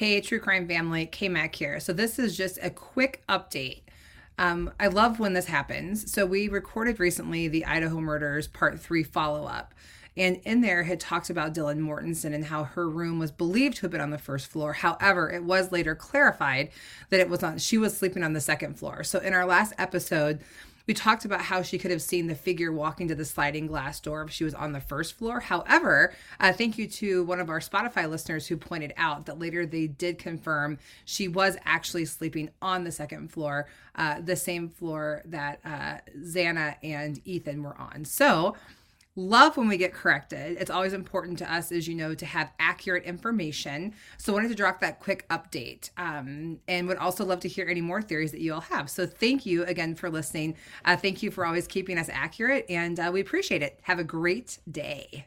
Hey, True Crime Family, K Mac here. So, this is just a quick update. Um, I love when this happens. So, we recorded recently the Idaho Murders Part 3 follow up. And in there had talked about Dylan Mortensen and how her room was believed to have been on the first floor. However, it was later clarified that it was on she was sleeping on the second floor. So in our last episode, we talked about how she could have seen the figure walking to the sliding glass door if she was on the first floor. However, uh, thank you to one of our Spotify listeners who pointed out that later they did confirm she was actually sleeping on the second floor, uh, the same floor that uh, and Ethan were on. So, love when we get corrected. It's always important to us, as you know, to have accurate information. So, wanted to drop that quick update um, and would also love to hear any more theories that you all have. So, thank you again for listening. Uh, thank you for always keeping us accurate, and uh, we appreciate it. Have a great day.